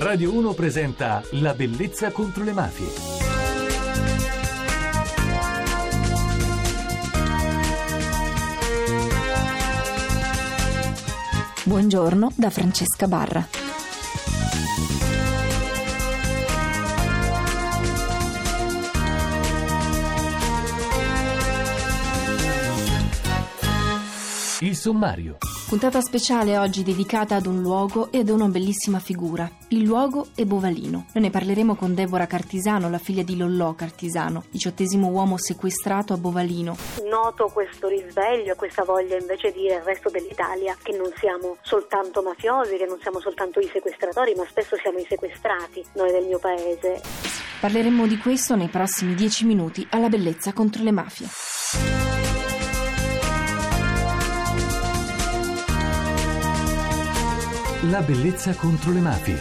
Radio 1 presenta La bellezza contro le mafie. Buongiorno da Francesca Barra. Il sommario. Puntata speciale oggi dedicata ad un luogo e ad una bellissima figura. Il luogo è Bovalino. Noi ne parleremo con Deborah Cartisano, la figlia di Lollò Cartisano, diciottesimo uomo sequestrato a Bovalino. Noto questo risveglio e questa voglia invece di dire al resto dell'Italia che non siamo soltanto mafiosi, che non siamo soltanto i sequestratori, ma spesso siamo i sequestrati, noi del mio paese. Parleremo di questo nei prossimi dieci minuti alla bellezza contro le mafie. La bellezza contro le mafie.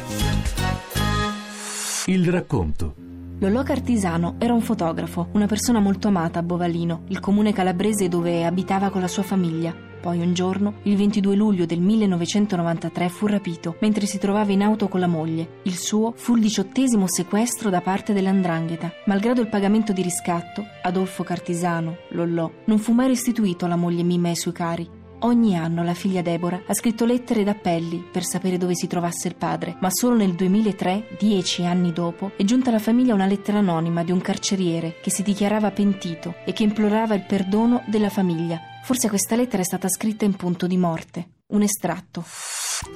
Il racconto. Lollò Cartisano era un fotografo, una persona molto amata a Bovalino, il comune calabrese dove abitava con la sua famiglia. Poi un giorno, il 22 luglio del 1993, fu rapito mentre si trovava in auto con la moglie. Il suo fu il diciottesimo sequestro da parte dell'Andrangheta. Malgrado il pagamento di riscatto, Adolfo Cartisano, Lollò, non fu mai restituito alla moglie Mima e ai suoi cari. Ogni anno la figlia Deborah ha scritto lettere ed appelli per sapere dove si trovasse il padre, ma solo nel 2003, dieci anni dopo, è giunta alla famiglia una lettera anonima di un carceriere che si dichiarava pentito e che implorava il perdono della famiglia. Forse questa lettera è stata scritta in punto di morte. Un estratto.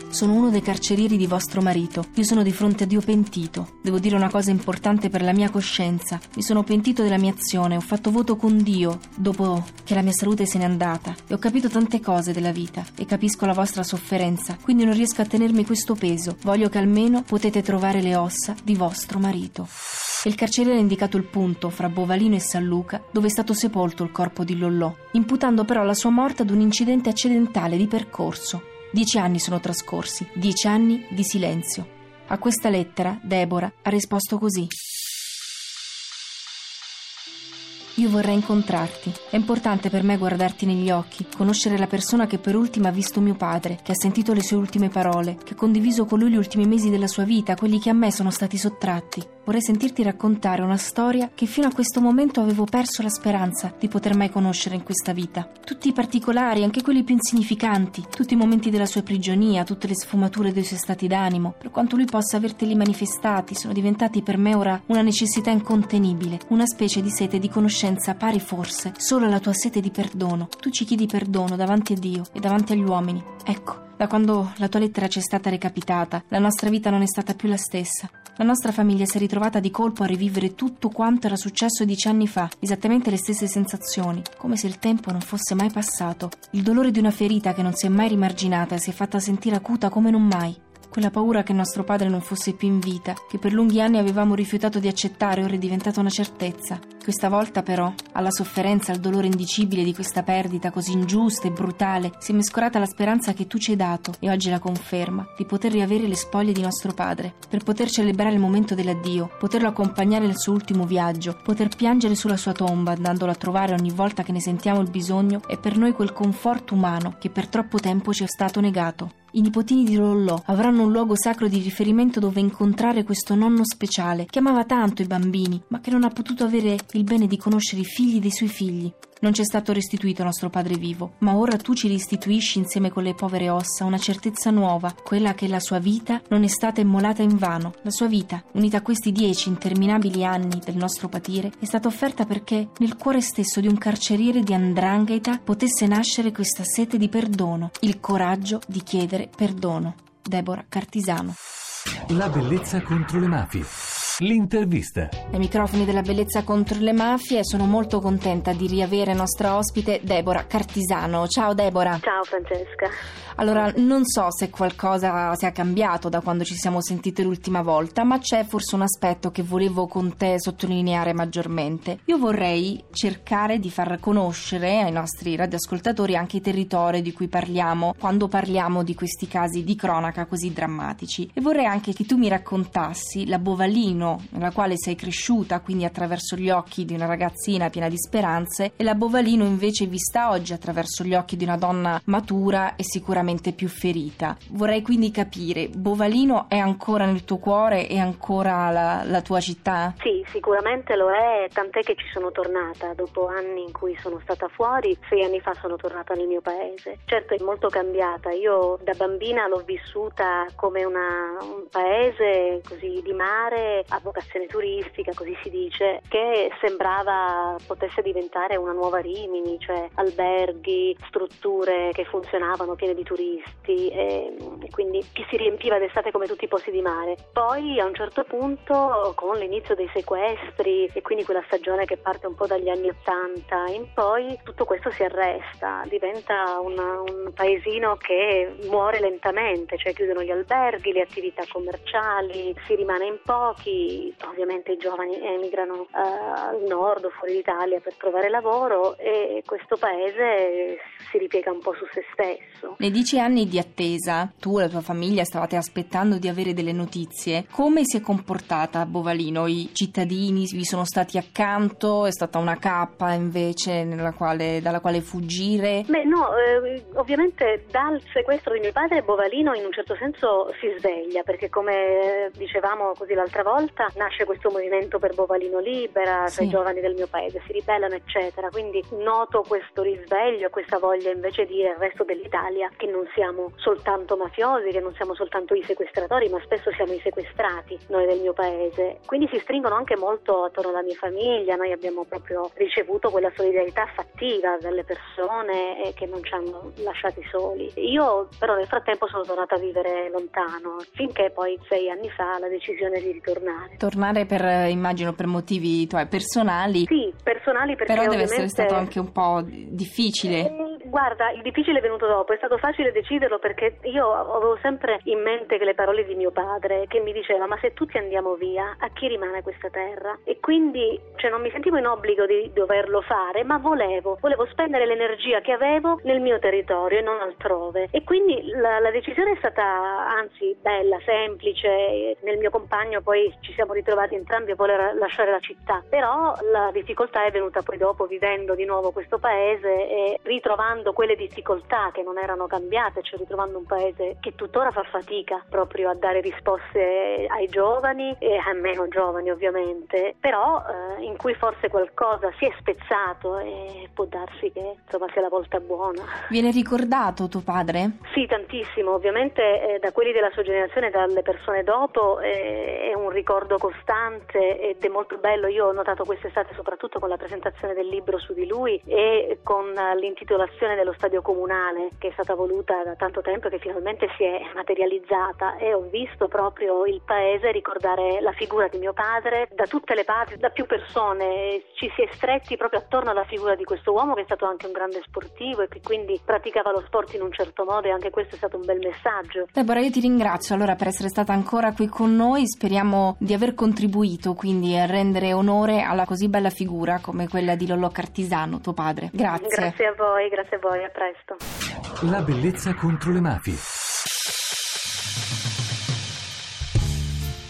Sono uno dei carcerieri di vostro marito. Io sono di fronte a Dio pentito. Devo dire una cosa importante per la mia coscienza. Mi sono pentito della mia azione. Ho fatto voto con Dio dopo che la mia salute se n'è andata. E ho capito tante cose della vita. E capisco la vostra sofferenza. Quindi non riesco a tenermi questo peso. Voglio che almeno potete trovare le ossa di vostro marito. Il carceriere ha indicato il punto fra Bovalino e San Luca dove è stato sepolto il corpo di Lollò, imputando però la sua morte ad un incidente accidentale di percorso. Dieci anni sono trascorsi, dieci anni di silenzio. A questa lettera Deborah ha risposto così. Io vorrei incontrarti. È importante per me guardarti negli occhi, conoscere la persona che per ultima ha visto mio padre, che ha sentito le sue ultime parole, che ha condiviso con lui gli ultimi mesi della sua vita, quelli che a me sono stati sottratti. Vorrei sentirti raccontare una storia che fino a questo momento avevo perso la speranza di poter mai conoscere in questa vita. Tutti i particolari, anche quelli più insignificanti, tutti i momenti della sua prigionia, tutte le sfumature dei suoi stati d'animo, per quanto lui possa averteli manifestati, sono diventati per me ora una necessità incontenibile, una specie di sete di conoscenza pari forse solo alla tua sete di perdono. Tu ci chiedi perdono davanti a Dio e davanti agli uomini. Ecco, da quando la tua lettera ci è stata recapitata, la nostra vita non è stata più la stessa. La nostra famiglia si è ritrovata di colpo a rivivere tutto quanto era successo dieci anni fa, esattamente le stesse sensazioni, come se il tempo non fosse mai passato. Il dolore di una ferita che non si è mai rimarginata si è fatta sentire acuta come non mai. Quella paura che nostro padre non fosse più in vita, che per lunghi anni avevamo rifiutato di accettare, ora è diventata una certezza. Questa volta però, alla sofferenza, al dolore indicibile di questa perdita così ingiusta e brutale, si è mescolata la speranza che tu ci hai dato, e oggi la conferma, di poter riavere le spoglie di nostro padre, per poter celebrare il momento dell'addio, poterlo accompagnare nel suo ultimo viaggio, poter piangere sulla sua tomba, andandolo a trovare ogni volta che ne sentiamo il bisogno, e per noi quel conforto umano che per troppo tempo ci è stato negato. I nipotini di Lollò avranno un luogo sacro di riferimento dove incontrare questo nonno speciale che amava tanto i bambini, ma che non ha potuto avere il bene di conoscere i figli dei suoi figli. Non ci è stato restituito nostro padre vivo, ma ora tu ci restituisci insieme con le povere ossa una certezza nuova, quella che la sua vita non è stata immolata in vano. La sua vita, unita a questi dieci interminabili anni del nostro patire, è stata offerta perché nel cuore stesso di un carceriere di Andrangheta potesse nascere questa sete di perdono, il coraggio di chiedere perdono. Deborah Cartisano. La bellezza contro le mafie. L'intervista. Ai microfoni della bellezza contro le mafie sono molto contenta di riavere nostra ospite Deborah Cartisano. Ciao Deborah. Ciao Francesca. Allora, non so se qualcosa sia cambiato da quando ci siamo sentite l'ultima volta, ma c'è forse un aspetto che volevo con te sottolineare maggiormente. Io vorrei cercare di far conoscere ai nostri radioascoltatori anche i territori di cui parliamo quando parliamo di questi casi di cronaca così drammatici. E vorrei anche che tu mi raccontassi la Bovalino Nella quale sei cresciuta, quindi attraverso gli occhi di una ragazzina piena di speranze, e la Bovalino invece vista oggi attraverso gli occhi di una donna matura e sicuramente più ferita. Vorrei quindi capire, Bovalino è ancora nel tuo cuore, è ancora la, la tua città? Sì, sicuramente lo è, tant'è che ci sono tornata dopo anni in cui sono stata fuori, sei anni fa sono tornata nel mio paese. Certo è molto cambiata, io da bambina l'ho vissuta come una, un paese così di mare a vocazione turistica, così si dice, che sembrava potesse diventare una nuova Rimini, cioè alberghi, strutture che funzionavano piene di turisti e, quindi che si riempiva d'estate come tutti i posti di mare. Poi a un certo punto con l'inizio dei sequestri e quindi quella stagione che parte un po' dagli anni Ottanta in poi tutto questo si arresta, diventa una, un paesino che muore lentamente, cioè chiudono gli alberghi, le attività commerciali, si rimane in pochi, ovviamente i giovani emigrano uh, al nord o fuori d'Italia per trovare lavoro e questo paese si ripiega un po' su se stesso. Nei dieci anni di attesa, tu e la tua famiglia stavate aspettando di avere delle notizie. Come si è comportata Bovalino? I cittadini vi sono stati accanto? È stata una cappa invece quale, dalla quale fuggire? Beh no, eh, ovviamente dal sequestro di mio padre Bovalino in un certo senso si sveglia perché come dicevamo così l'altra volta nasce questo movimento per Bovalino Libera, sì. i giovani del mio paese si ribellano eccetera, quindi noto questo risveglio, questa voglia invece di dire al resto dell'Italia che non siamo soltanto mafiosi, che non siamo soltanto i sequestratori, ma spesso siamo i sequestrati noi del mio paese. Quindi si stringono anche molto attorno alla mia famiglia, noi abbiamo proprio ricevuto quella solidarietà fattiva dalle persone che non ci hanno lasciati soli. Io però nel frattempo sono tornata a vivere lontano, finché poi sei anni fa la decisione di ritornare. Tornare per, immagino, per motivi tuoi personali? Sì, personali perché Però deve ovviamente... essere stato anche un po' difficile. Eh, Guarda, il difficile è venuto dopo, è stato facile deciderlo perché io avevo sempre in mente le parole di mio padre che mi diceva ma se tutti andiamo via, a chi rimane questa terra? E quindi cioè, non mi sentivo in obbligo di doverlo fare, ma volevo, volevo spendere l'energia che avevo nel mio territorio e non altrove. E quindi la, la decisione è stata anzi bella, semplice, nel mio compagno poi ci siamo ritrovati entrambi a voler lasciare la città, però la difficoltà è venuta poi dopo vivendo di nuovo questo paese e ritrovando ritrovando quelle difficoltà che non erano cambiate, cioè ritrovando un paese che tuttora fa fatica proprio a dare risposte ai giovani e a meno giovani ovviamente, però eh, in cui forse qualcosa si è spezzato e può darsi che insomma sia la volta buona. Viene ricordato tuo padre? Sì, tantissimo, ovviamente eh, da quelli della sua generazione dalle persone dopo eh, è un ricordo costante ed è molto bello, io ho notato quest'estate soprattutto con la presentazione del libro su di lui e con l'intitolazione costruzione dello stadio comunale che è stata voluta da tanto tempo e che finalmente si è materializzata e ho visto proprio il paese ricordare la figura di mio padre da tutte le parti, da più persone, ci si è stretti proprio attorno alla figura di questo uomo che è stato anche un grande sportivo e che quindi praticava lo sport in un certo modo e anche questo è stato un bel messaggio. Deborah, io ti ringrazio allora per essere stata ancora qui con noi, speriamo di aver contribuito quindi a rendere onore alla così bella figura come quella di Lollo Cartisano, tuo padre. Grazie. Grazie a voi, grazie a voi, a presto. La bellezza contro le mafie.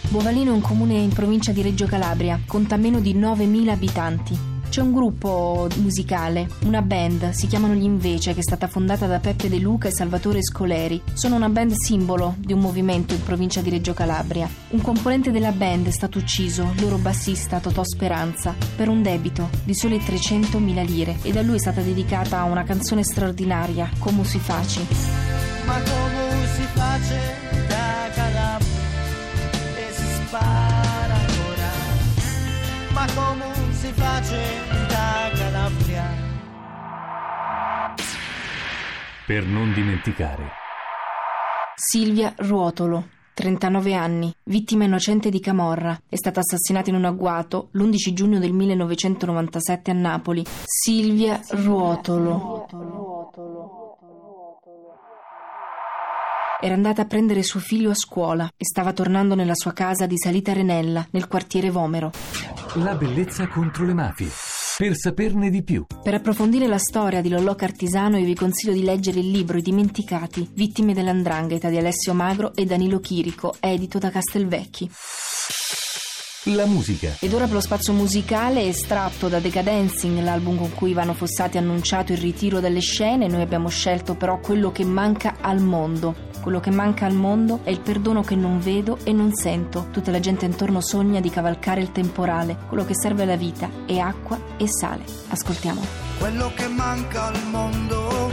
Bovalino è un comune in provincia di Reggio Calabria, conta meno di 9.000 abitanti. C'è un gruppo musicale, una band, si chiamano Gli Invece, che è stata fondata da Peppe De Luca e Salvatore Scoleri. Sono una band simbolo di un movimento in provincia di Reggio Calabria. Un componente della band è stato ucciso, loro bassista Totò Speranza, per un debito di sole 300.000 lire e da lui è stata dedicata una canzone straordinaria, Come si face. Ma come si face da Calabria e si spara ancora? Ma come si face da Calabria. Per non dimenticare. Silvia Ruotolo. 39 anni, vittima innocente di Camorra. È stata assassinata in un agguato l'11 giugno del 1997 a Napoli. Silvia Ruotolo. Era andata a prendere suo figlio a scuola e stava tornando nella sua casa di Salita Renella, nel quartiere Vomero. La bellezza contro le mafie. Per saperne di più. Per approfondire la storia di Lollò Cartisano io vi consiglio di leggere il libro I dimenticati, vittime dell'andrangheta di Alessio Magro e Danilo Chirico, edito da Castelvecchi. La musica. Ed ora per lo spazio musicale estratto da Decadencing, l'album con cui Ivano Fossati ha annunciato il ritiro dalle scene, noi abbiamo scelto però quello che manca al mondo. Quello che manca al mondo è il perdono che non vedo e non sento. Tutta la gente intorno sogna di cavalcare il temporale. Quello che serve alla vita è acqua e sale. Ascoltiamo. Quello che manca al mondo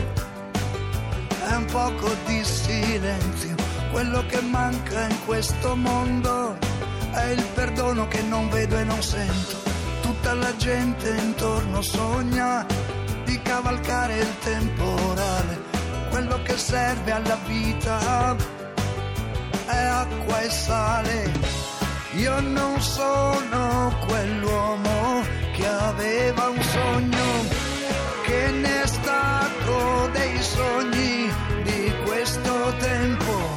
è un poco di silenzio. Quello che manca in questo mondo è il perdono che non vedo e non sento. Tutta la gente intorno sogna di cavalcare il temporale. Quello che serve alla vita è acqua e sale. Io non sono quell'uomo che aveva un sogno, che ne è stato dei sogni di questo tempo.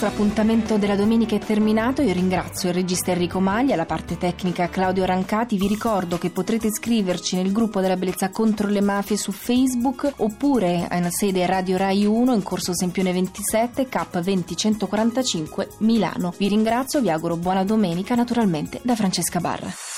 Nostro appuntamento della domenica è terminato. Io ringrazio il regista Enrico Maglia, la parte tecnica Claudio Rancati. Vi ricordo che potrete iscriverci nel gruppo della bellezza contro le mafie su Facebook oppure in sede Radio Rai 1 in corso Sempione 27 K20145 Milano. Vi ringrazio, vi auguro buona domenica, naturalmente da Francesca Barra.